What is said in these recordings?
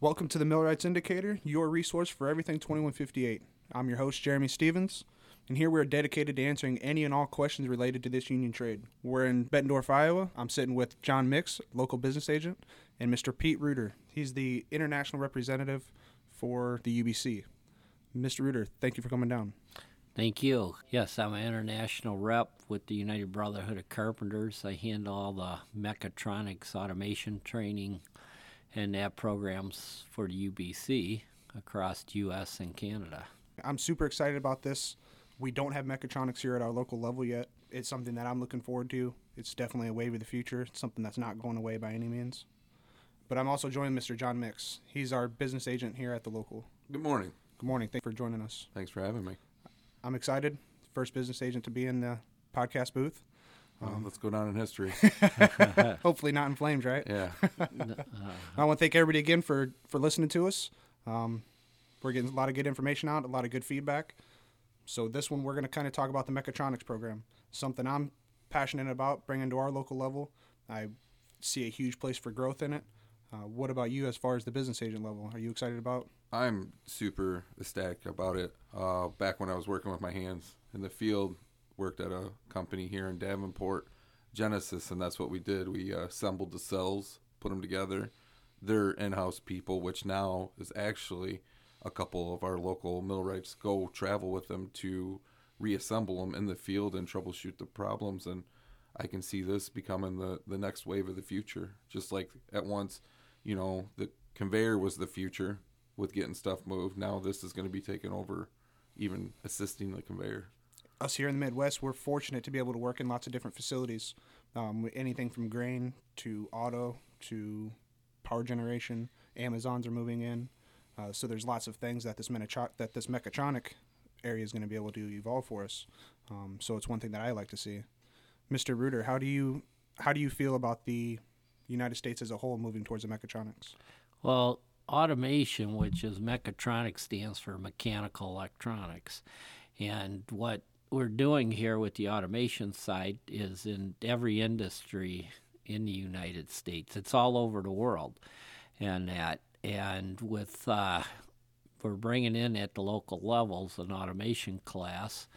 Welcome to the Millwrights Indicator, your resource for everything 2158. I'm your host, Jeremy Stevens, and here we're dedicated to answering any and all questions related to this union trade. We're in Bettendorf, Iowa. I'm sitting with John Mix, local business agent, and Mr. Pete Reuter. He's the international representative for the UBC. Mr. Reuter, thank you for coming down. Thank you. Yes, I'm an international rep with the United Brotherhood of Carpenters. I handle all the mechatronics automation training and that programs for the UBC across U.S. and Canada. I'm super excited about this. We don't have mechatronics here at our local level yet. It's something that I'm looking forward to. It's definitely a wave of the future. It's something that's not going away by any means. But I'm also joined Mr. John Mix. He's our business agent here at the local. Good morning. Good morning. Thank you for joining us. Thanks for having me. I'm excited. First business agent to be in the podcast booth. Um, let's go down in history. Hopefully not in flames, right? yeah. I want to thank everybody again for for listening to us. Um, we're getting a lot of good information out, a lot of good feedback. So this one, we're going to kind of talk about the mechatronics program, something I'm passionate about bringing to our local level. I see a huge place for growth in it. Uh, what about you, as far as the business agent level? Are you excited about? I'm super ecstatic about it. Uh, back when I was working with my hands in the field, worked at a company here in Davenport, Genesis, and that's what we did. We uh, assembled the cells, put them together. They're in-house people, which now is actually a couple of our local millwrights go travel with them to reassemble them in the field and troubleshoot the problems. And I can see this becoming the the next wave of the future. Just like at once, you know, the conveyor was the future with getting stuff moved. Now this is going to be taken over, even assisting the conveyor us here in the Midwest, we're fortunate to be able to work in lots of different facilities. Um, anything from grain to auto to power generation. Amazons are moving in. Uh, so there's lots of things that this that this mechatronic area is going to be able to evolve for us. Um, so it's one thing that I like to see. Mr. Reuter, how do you how do you feel about the United States as a whole moving towards the mechatronics? Well, automation, which is mechatronics, stands for mechanical electronics. And what we're doing here with the automation side is in every industry in the United States. It's all over the world, and that and with uh, we're bringing in at the local levels an automation class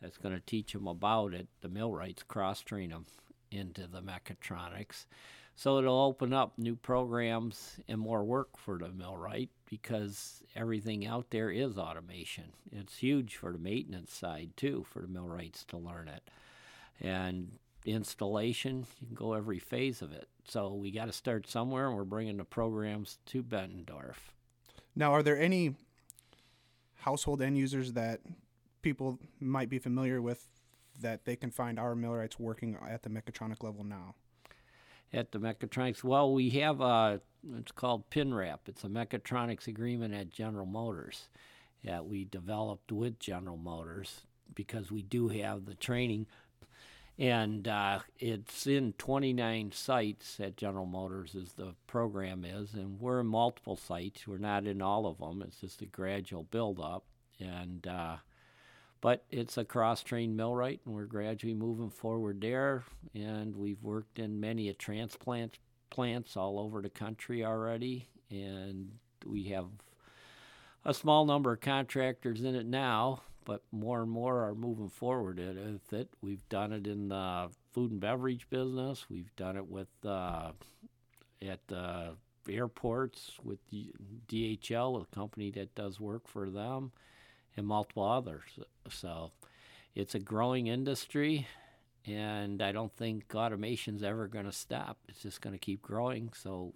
that's going to teach them about it. The millwrights cross train them into the mechatronics. So it'll open up new programs and more work for the millwright because everything out there is automation. It's huge for the maintenance side too, for the millwrights to learn it. And installation, you can go every phase of it. So we got to start somewhere, and we're bringing the programs to Bettendorf. Now, are there any household end users that people might be familiar with that they can find our millwrights working at the mechatronic level now? At the mechatronics, well, we have a it's called PinWrap. It's a mechatronics agreement at General Motors that we developed with General Motors because we do have the training. And uh, it's in 29 sites at General Motors, as the program is, and we're in multiple sites. We're not in all of them. It's just a gradual build up, and uh, but it's a cross-trained millwright, and we're gradually moving forward there. And we've worked in many a transplant plants all over the country already, and we have a small number of contractors in it now, but more and more are moving forward with it. We've done it in the food and beverage business. We've done it with uh, at airports with DHL, a company that does work for them, and multiple others. So it's a growing industry, and I don't think automation's ever going to stop. It's just going to keep growing. So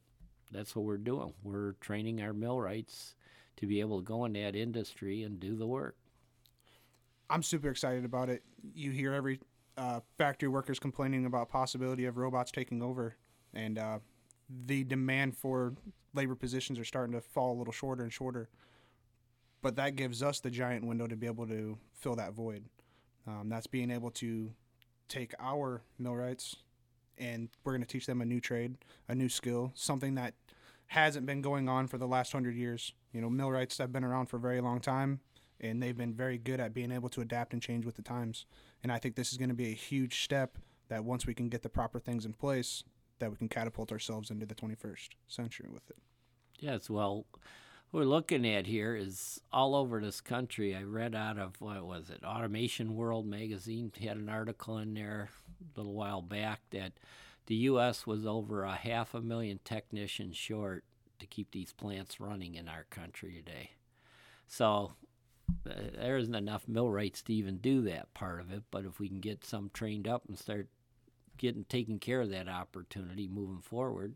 that's what we're doing. We're training our millwrights to be able to go in that industry and do the work. I'm super excited about it. You hear every uh, factory workers complaining about possibility of robots taking over, and uh, the demand for labor positions are starting to fall a little shorter and shorter. But that gives us the giant window to be able to fill that void. Um, that's being able to take our millwrights and we're going to teach them a new trade, a new skill, something that hasn't been going on for the last hundred years. You know, millwrights have been around for a very long time, and they've been very good at being able to adapt and change with the times. And I think this is going to be a huge step that once we can get the proper things in place, that we can catapult ourselves into the 21st century with it. Yes, well, we're looking at here is all over this country. I read out of what was it, Automation World magazine had an article in there a little while back that the U.S. was over a half a million technicians short to keep these plants running in our country today. So uh, there isn't enough mill millwrights to even do that part of it. But if we can get some trained up and start getting taking care of that opportunity moving forward,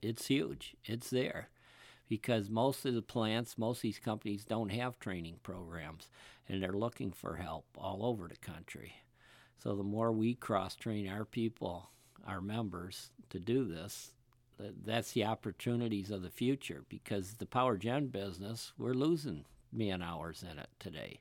it's huge. It's there because most of the plants, most of these companies don't have training programs and they're looking for help all over the country. So the more we cross train our people, our members to do this, that's the opportunities of the future because the power gen business, we're losing man hours in it today.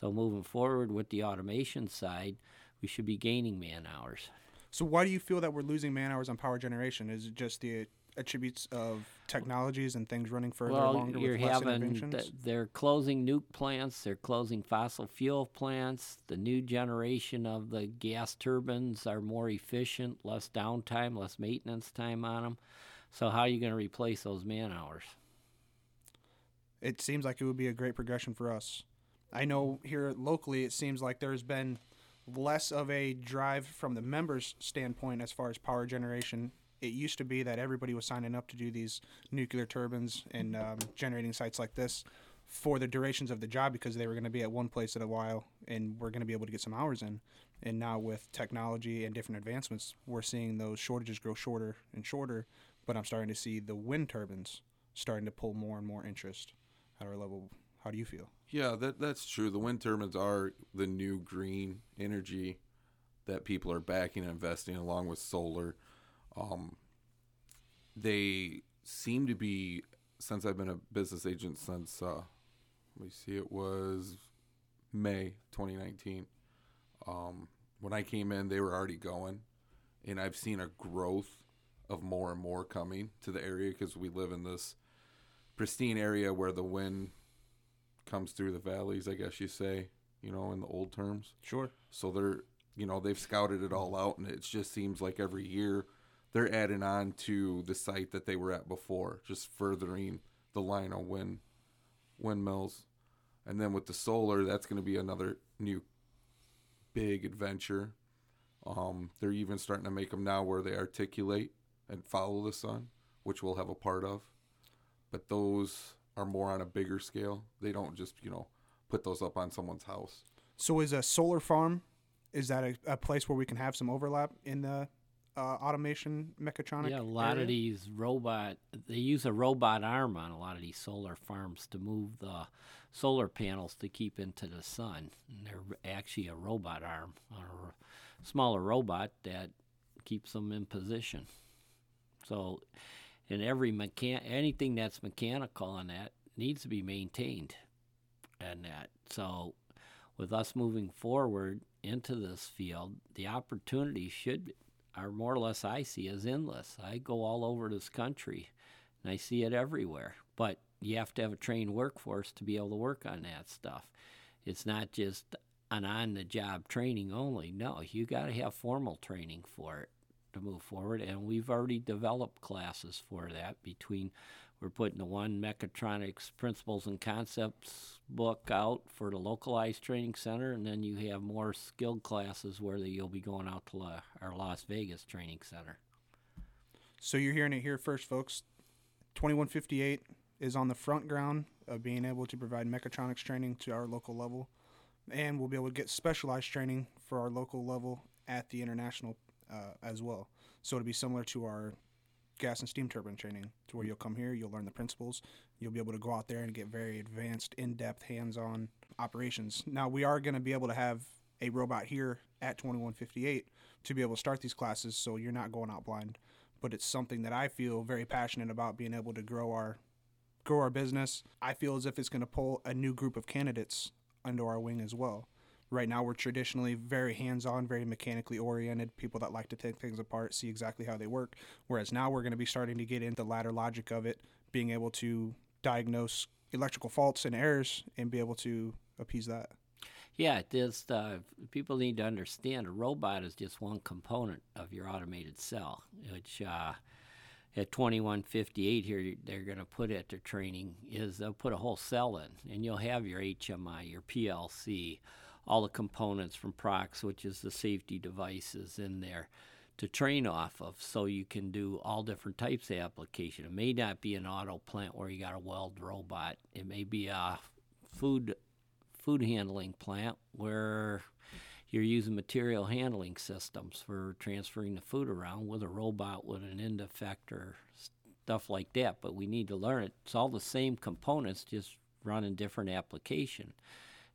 So moving forward with the automation side, we should be gaining man hours. So why do you feel that we're losing man hours on power generation? Is it just the attributes of technologies and things running further well, longer you're with less having th- they're closing nuke plants, they're closing fossil fuel plants. The new generation of the gas turbines are more efficient, less downtime, less maintenance time on them. So how are you going to replace those man hours? it seems like it would be a great progression for us. I know here locally, it seems like there's been less of a drive from the members' standpoint as far as power generation. It used to be that everybody was signing up to do these nuclear turbines and um, generating sites like this for the durations of the job because they were going to be at one place at a while and we're going to be able to get some hours in. And now with technology and different advancements, we're seeing those shortages grow shorter and shorter. But I'm starting to see the wind turbines starting to pull more and more interest at our level. How do you feel? Yeah, that that's true. The wind turbines are the new green energy that people are backing and investing along with solar. Um, they seem to be since I've been a business agent since uh, let me see, it was May 2019. Um, when I came in, they were already going, and I've seen a growth of more and more coming to the area because we live in this pristine area where the wind comes through the valleys, I guess you say, you know, in the old terms. Sure. So they're, you know, they've scouted it all out, and it just seems like every year they're adding on to the site that they were at before, just furthering the line of wind windmills. And then with the solar, that's going to be another new big adventure. Um, they're even starting to make them now where they articulate and follow the sun, which we'll have a part of. But those are more on a bigger scale. They don't just, you know, put those up on someone's house. So is a solar farm? Is that a, a place where we can have some overlap in the uh, automation mechatronic? Yeah, a lot area? of these robot, they use a robot arm on a lot of these solar farms to move the solar panels to keep into the sun. And they're actually a robot arm, or a smaller robot that keeps them in position. So, in every mechan, anything that's mechanical on that needs to be maintained, and that. So, with us moving forward into this field, the opportunity should are more or less I see as endless. I go all over this country and I see it everywhere. But you have to have a trained workforce to be able to work on that stuff. It's not just an on the job training only. No, you got to have formal training for it to move forward. And we've already developed classes for that between we're putting the one mechatronics principles and concepts book out for the localized training center, and then you have more skilled classes where you'll be going out to La, our Las Vegas training center. So you're hearing it here first, folks. 2158 is on the front ground of being able to provide mechatronics training to our local level, and we'll be able to get specialized training for our local level at the international uh, as well. So it'll be similar to our gas and steam turbine training, to where mm. you'll come here, you'll learn the principles, you'll be able to go out there and get very advanced, in-depth, hands-on operations. Now we are going to be able to have a robot here at 2158 to be able to start these classes, so you're not going out blind. But it's something that I feel very passionate about being able to grow our grow our business. I feel as if it's going to pull a new group of candidates under our wing as well. Right now, we're traditionally very hands on, very mechanically oriented, people that like to take things apart, see exactly how they work. Whereas now we're going to be starting to get into the ladder logic of it, being able to diagnose electrical faults and errors and be able to appease that. Yeah, just Uh, people need to understand a robot is just one component of your automated cell, which uh, at 2158 here they're going to put at their training is they'll put a whole cell in and you'll have your HMI, your PLC, all the components from Prox, which is the safety devices in there to train off of so you can do all different types of application. It may not be an auto plant where you got a weld robot. It may be a food food handling plant where you're using material handling systems for transferring the food around with a robot with an end effector, stuff like that. But we need to learn it. It's all the same components, just run in different application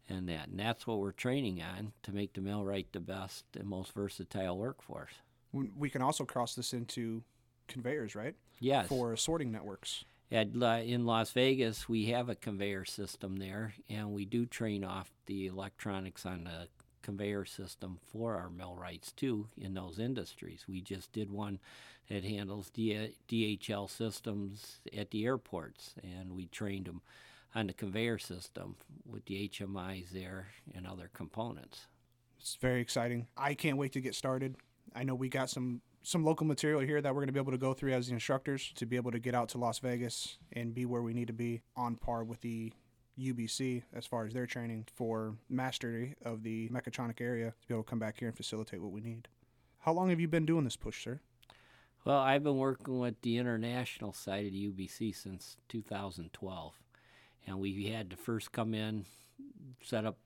and that. And that's what we're training on to make the millwright the best and most versatile workforce. We can also cross this into conveyors, right? Yes. For sorting networks. At, uh, in Las Vegas, we have a conveyor system there, and we do train off the electronics on the conveyor system for our millwrights too in those industries. We just did one that handles D- DHL systems at the airports, and we trained them on the conveyor system with the HMIs there and other components. It's very exciting. I can't wait to get started. I know we got some some local material here that we're going to be able to go through as the instructors to be able to get out to Las Vegas and be where we need to be on par with the UBC as far as their training for mastery of the mechatronic area to be able to come back here and facilitate what we need. How long have you been doing this push, sir? Well, I've been working with the international side of the UBC since 2012. And we had to first come in, set up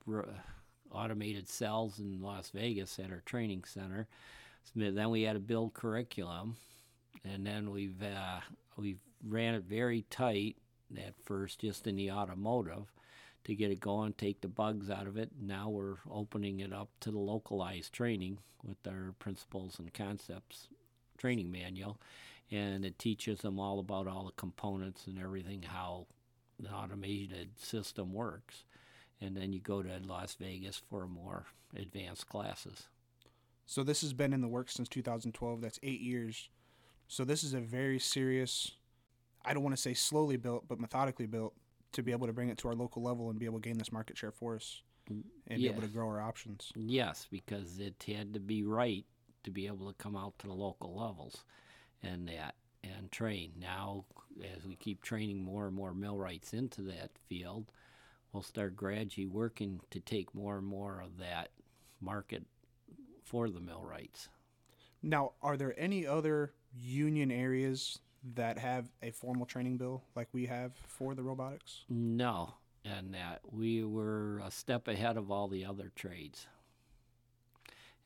automated cells in Las Vegas at our training center. So then we had to build curriculum, and then we've uh, we've ran it very tight at first, just in the automotive, to get it going, take the bugs out of it. Now we're opening it up to the localized training with our principles and concepts training manual, and it teaches them all about all the components and everything, how the automated system works. And then you go to Las Vegas for more advanced classes. So this has been in the works since 2012. That's eight years. So this is a very serious, I don't want to say slowly built, but methodically built to be able to bring it to our local level and be able to gain this market share for us mm, and yes. be able to grow our options. Yes, because it had to be right to be able to come out to the local levels and that and train. Now, as we keep training more and more millwrights into that field, we'll start gradually working to take more and more of that market for the millwrights. Now, are there any other union areas that have a formal training bill like we have for the robotics? No, and that we were a step ahead of all the other trades.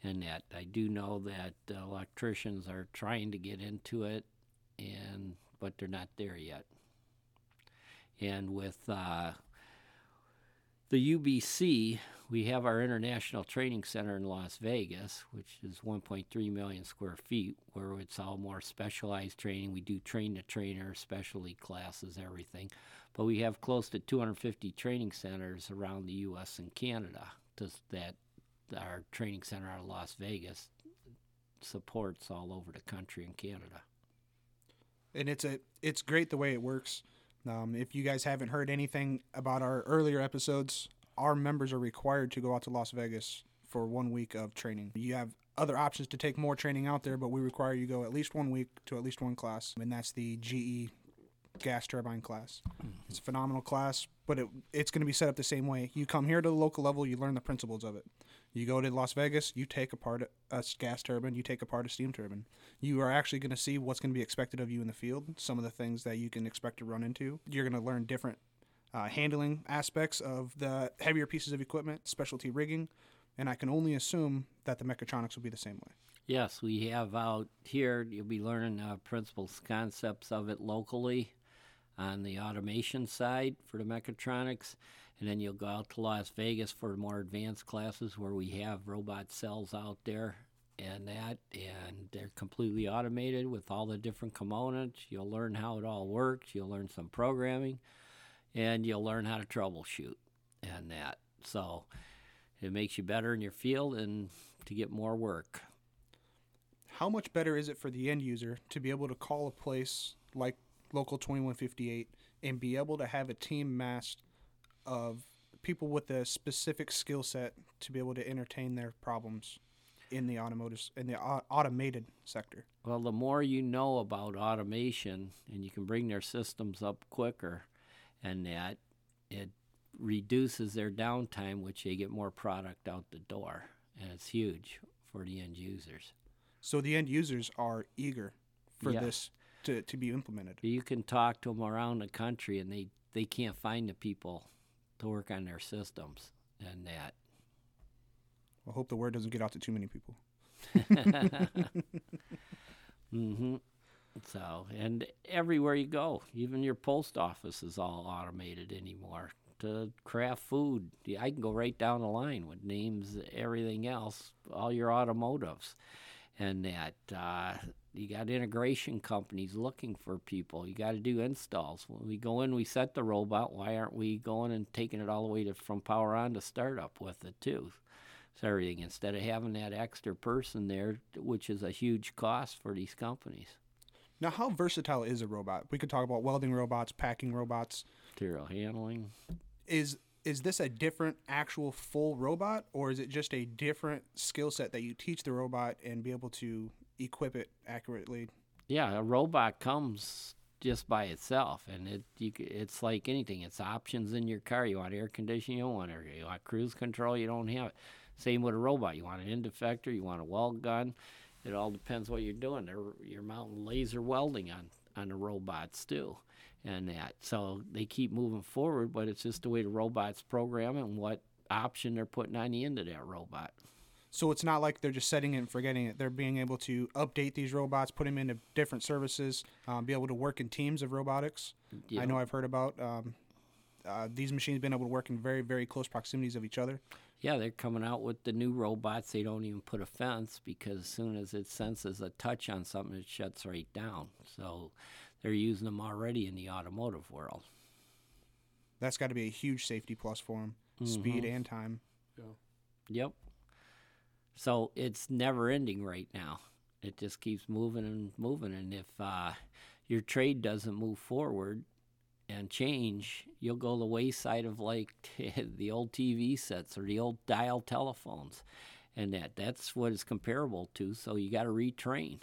And that I do know that uh, electricians are trying to get into it and but they're not there yet. And with uh, the UBC, we have our International Training Center in Las Vegas, which is 1.3 million square feet, where it's all more specialized training. We do train the trainer, specialty classes, everything. But we have close to 250 training centers around the U.S. and Canada that our training center out of Las Vegas supports all over the country and Canada and it's a it's great the way it works. Um, if you guys haven't heard anything about our earlier episodes, our members are required to go out to Las Vegas for one week of training. You have other options to take more training out there, but we require you go at least one week to at least one class, and that's the GE gas turbine class. Mm-hmm. It's a phenomenal class, but it, it's going to be set up the same way. You come here to the local level, you learn the principles of it. You go to Las Vegas, you take apart a gas turbine, you take apart a steam turbine. You are actually going to see what's going to be expected of you in the field, some of the things that you can expect to run into. You're going to learn different uh, handling aspects of the heavier pieces of equipment, specialty rigging, and I can only assume that the mechatronics will be the same way. Yes, we have out here, you'll be learning uh, principles, concepts of it locally on the automation side for the mechatronics and then you'll go out to Las Vegas for more advanced classes where we have robot cells out there and that, and they're completely automated with all the different components. You'll learn how it all works. You'll learn some programming, and you'll learn how to troubleshoot and that. So it makes you better in your field and to get more work. How much better is it for the end user to be able to call a place like Local 2158 and be able to have a team massed of people with a specific skill set to be able to entertain their problems in the automotive in the au- automated sector. Well, the more you know about automation and you can bring their systems up quicker and that, it reduces their downtime, which they get more product out the door. And it's huge for the end users. So the end users are eager for Yeah. this to, to be implemented. You can talk to them around the country and they, they can't find the people to work on their systems and that. I hope the word doesn't get out to too many people. hmm So, and everywhere you go, even your post office is all automated anymore. To Kraft food, I can go right down the line with names, everything else, all your automotives, and that. Uh, you got integration companies looking for people. You got to do installs. When we go in, we set the robot. Why aren't we going and taking it all the way to from power on to startup with it too? So everything instead of having that extra person there, which is a huge cost for these companies. Now, how versatile is a robot? We could talk about welding robots, packing robots. Material handling. Is is this a different actual full robot, or is it just a different skill set that you teach the robot and be able to equip it accurately? Yeah, a robot comes just by itself, and it you, it's like anything. It's options in your car. You want air conditioning, you don't want air. You want cruise control, you don't have it. Same with a robot. You want an end effector, you want a weld gun. It all depends what you're doing. You're mounting laser welding on on the robots too, and that. So they keep moving forward, but it's just the way the robots program and what option they're putting on the end of that robot. So it's not like they're just setting it and forgetting it. They're being able to update these robots, put them into different services, um, be able to work in teams of robotics. You I know I've heard about um, uh, these machines being able to work in very, very close proximities of each other. Yeah, they're coming out with the new robots. They don't even put a fence because as soon as it senses a touch on something, it shuts right down. So they're using them already in the automotive world. That's got to be a huge safety plus for them, speed and time. Yep. So it's never ending right now. It just keeps moving and moving. And if uh, your trade doesn't move forward and change, you'll go the wayside of like the old TV sets or the old dial telephones. And that that's what it's comparable to. So you got to retrain.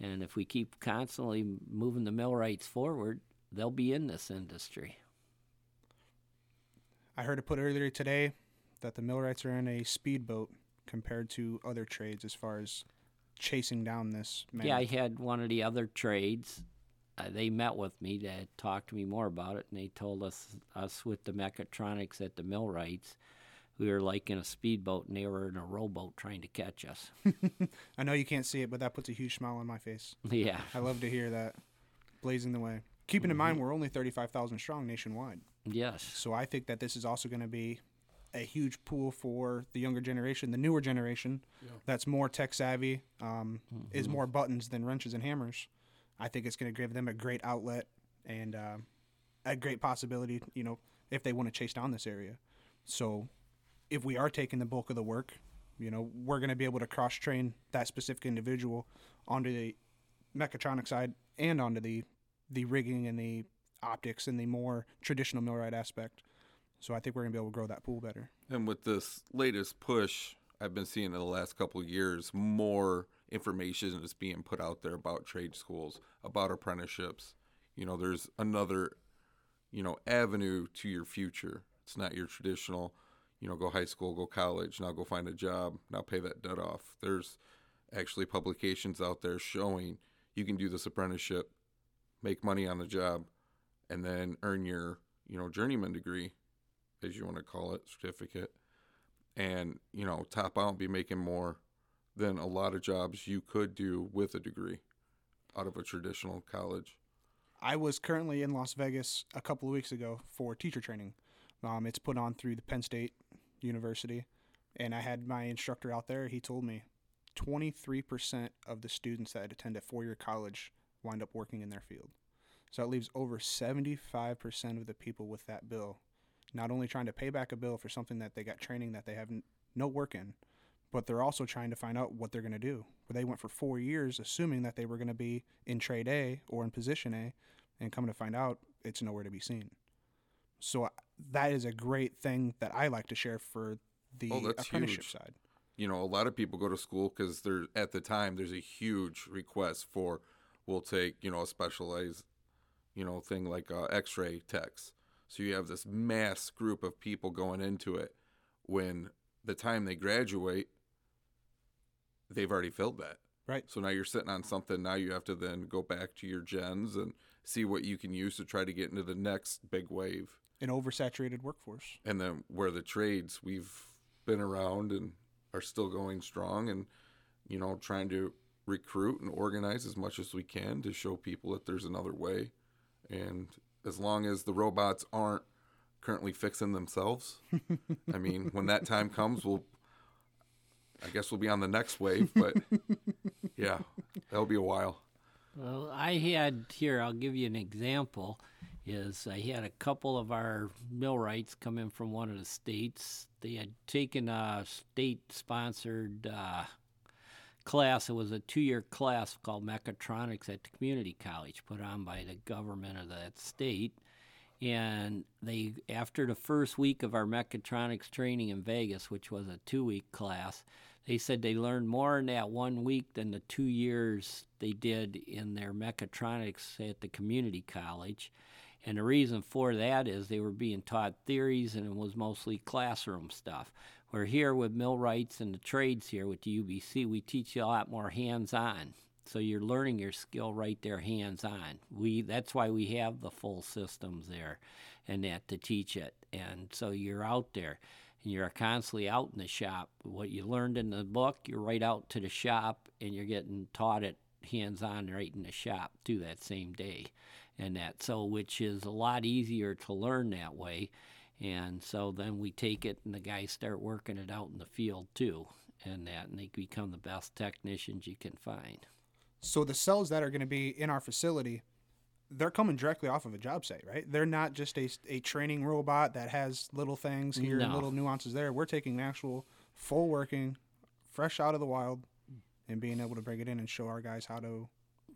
And if we keep constantly moving the millwrights forward, they'll be in this industry. I heard it put earlier today that the millwrights are in a speedboat compared to other trades as far as chasing down this man. Yeah, I had one of the other trades. Uh, they met with me to talk to me more about it, and they told us us with the mechatronics at the millwrights, we were like in a speedboat, and they were in a rowboat trying to catch us. I know you can't see it, but that puts a huge smile on my face. yeah, I love to hear that. Blazing the way. Keeping in mind, we're only 35,000 strong nationwide. yes, So I think that this is also going to be a huge pool for the younger generation, the newer generation that's more tech savvy, um, is more buttons than wrenches and hammers. I think it's going to give them a great outlet and uh, a great possibility, you know, if they want to chase down this area. So if we are taking the bulk of the work, you know, we're going to be able to cross train that specific individual onto the mechatronic side and onto the the rigging and the optics and the more traditional millwright aspect. So I think we're gonna be able to grow that pool better. And with this latest push, I've been seeing in the last couple of years more information is being put out there about trade schools, about apprenticeships. You know, there's another, you know, avenue to your future. It's not your traditional, you know, go high school, go college, now go find a job, now pay that debt off. There's actually publications out there showing you can do this apprenticeship, make money on the job, and then earn your, you know, journeyman degree as you want to call it, certificate, and you know, top out and be making more than a lot of jobs you could do with a degree out of a traditional college. I was currently in Las Vegas a couple of weeks ago for teacher training. Um, it's put on through the Penn State University, and I had my instructor out there. He told me 23% of the students that attend a four year college wind up working in their field. So it leaves over 75% of the people with that bill not only trying to pay back a bill for something that they got training that they have no work in, but they're also trying to find out what they're going to do. Where they went for four years assuming that they were going to be in trade A or in position A, and coming to find out it's nowhere to be seen. So that is a great thing that I like to share for the Oh, apprenticeship huge. side. you know, a lot of people go to school because there at the time there's a huge request for we'll take you know a specialized you know thing like uh, X-ray techs. So you have this mass group of people going into it. When the time they graduate, they've already filled that. Right. So now you're sitting on something. Now you have to then go back to your gens and see what you can use to try to get into the next big wave. An oversaturated workforce. And then where the trades we've been around and are still going strong and you know trying to recruit and organize as much as we can to show people that there's another way. And as long as the robots aren't currently fixing themselves, I mean, when that time comes, we'll I guess we'll be on the next wave, but yeah, that'll be a while. Well, I had here, I'll give you an example. Is I had a couple of our millwrights come in from one of the states. They had taken a state sponsored uh, class. It was a two year class called Mechatronics at the community college, put on by the government of that state. And they, after the first week of our mechatronics training in Vegas, which was a two week class, they said they learned more in that one week than the two years they did in their mechatronics at the community college. And the reason for that is they were being taught theories and it was mostly classroom stuff. Where here with millwrights and the trades here with the UBC, we teach you a lot more hands on. So you're learning your skill right there hands on. We that's why we have the full systems there and that to teach it. And so you're out there and you're constantly out in the shop. What you learned in the book, you're right out to the shop and you're getting taught it hands on right in the shop too that same day. And that so which is a lot easier to learn that way. And so then we take it and the guys start working it out in the field too. And that and they become the best technicians you can find. So the cells that are going to be in our facility, they're coming directly off of a job site, right? They're not just a, a training robot that has little things here and little nuances there. We're taking an actual full working, fresh out of the wild, and being able to bring it in and show our guys how to.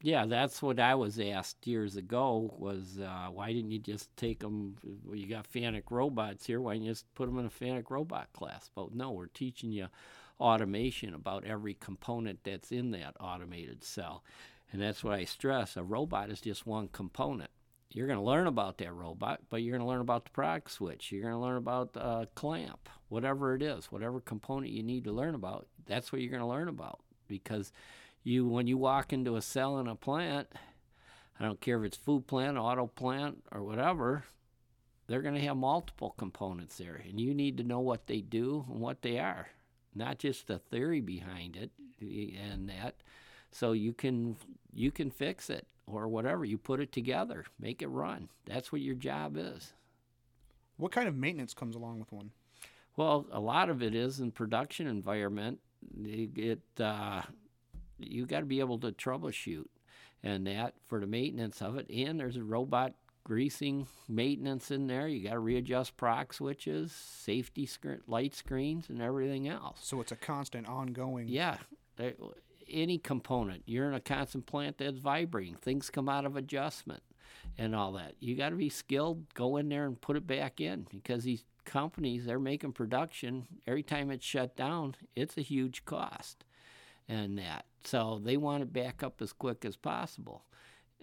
Yeah, that's what I was asked years ago. Was uh, why didn't you just take them? Well, you got FANUC robots here. Why didn't you just put them in a FANUC robot class? But no, we're teaching you automation about every component that's in that automated cell, and that's what I stress. A robot is just one component. You're going to learn about that robot, but you're going to learn about the product switch. You're going to learn about a clamp, whatever it is, whatever component you need to learn about. That's what you're going to learn about because you when you walk into a cell in a plant, I don't care if it's food plant, auto plant, or whatever, they're going to have multiple components there, and you need to know what they do and what they are, not just the theory behind it and that. So you can you can fix it or whatever. You put it together, make it run. That's what your job is. What kind of maintenance comes along with one? Well, a lot of it is in production environment. It, it uh, you got to be able to troubleshoot, and that for the maintenance of it. And there's a robot greasing maintenance in there. You got to readjust prox switches, safety screen, light screens, and everything else. So it's a constant, ongoing. Yeah, any component. You're in a constant plant that's vibrating. Things come out of adjustment and all that. You got to be skilled. Go in there and put it back in because these companies they're making production. Every time it's shut down, it's a huge cost, and that. So they want it back up as quick as possible,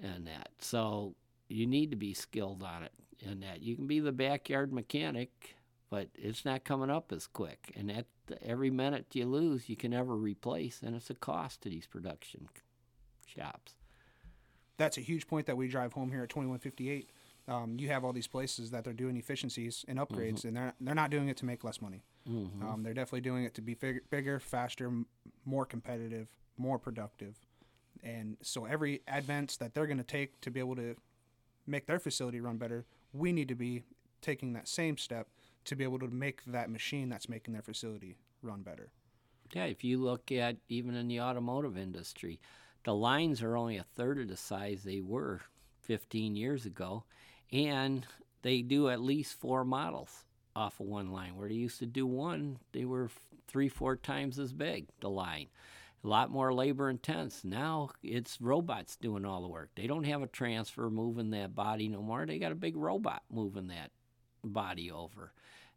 and that. So you need to be skilled on it, and that you can be the backyard mechanic but it's not coming up as quick. And that every minute you lose, you can never replace, and it's a cost to these production shops. That's a huge point that we drive home here at 2158. Um, you have all these places that they're doing efficiencies and upgrades, and they're they're not doing it to make less money. Um, they're definitely doing it to be fig- bigger, faster, m- more competitive, more productive. And so every advance that they're going to take to be able to make their facility run better, we need to be taking that same step to be able to make that machine that's making their facility run better. Yeah, if you look at even in the automotive industry, the lines are only a third of the size they were 15 years ago, and they do at least four models off of one line. Where they used to do one, they were three, four times as big, the line. A lot more labor intense. Now it's robots doing all the work. They don't have a transfer moving that body no more. They got a big robot moving that body over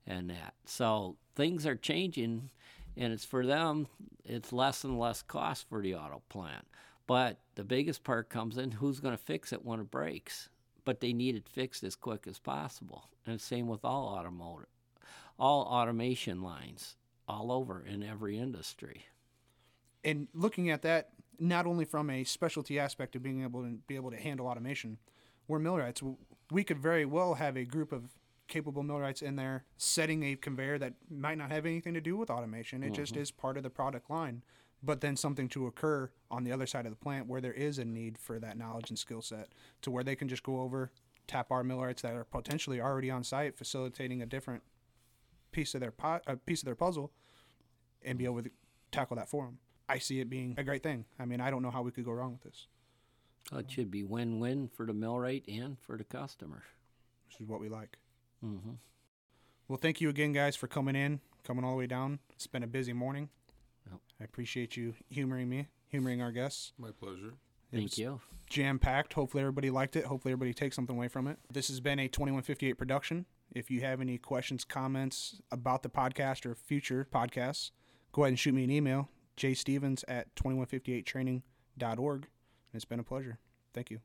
and that. So things are changing and it's for them. It's less and less cost for the auto plant. But the biggest part comes in who's going to fix it when it breaks. But they need it fixed as quick as possible. And same with all automotive, all automation lines, all over in every industry. And looking at that, not only from a specialty aspect of being able to be able to handle automation, we're millwrights. We could very well have a group of capable millwrights in there setting a conveyor that might not have anything to do with automation. It just mm-hmm. is part of the product line. But then something to occur on the other side of the plant where there is a need for that knowledge and skill set to where they can just go over, tap our millwrights that are potentially already on site, facilitating a different piece of their pot, a piece of their puzzle, and be able to tackle that for them. I see it being a great thing. I mean, I don't know how we could go wrong with this. So it should be win-win for the millwright and for the customer. This is what we like. hmm Well, thank you again, guys, for coming in, coming all the way down. It's been a busy morning. Yep. I appreciate you humoring me, humoring our guests. My pleasure. It Thank was you. Jam packed. Hopefully, everybody liked it. Hopefully, everybody takes something away from it. This has been a 2158 production. If you have any questions, comments about the podcast or future podcasts, go ahead and shoot me an email, jstevens at 2158training.org. It's been a pleasure. Thank you.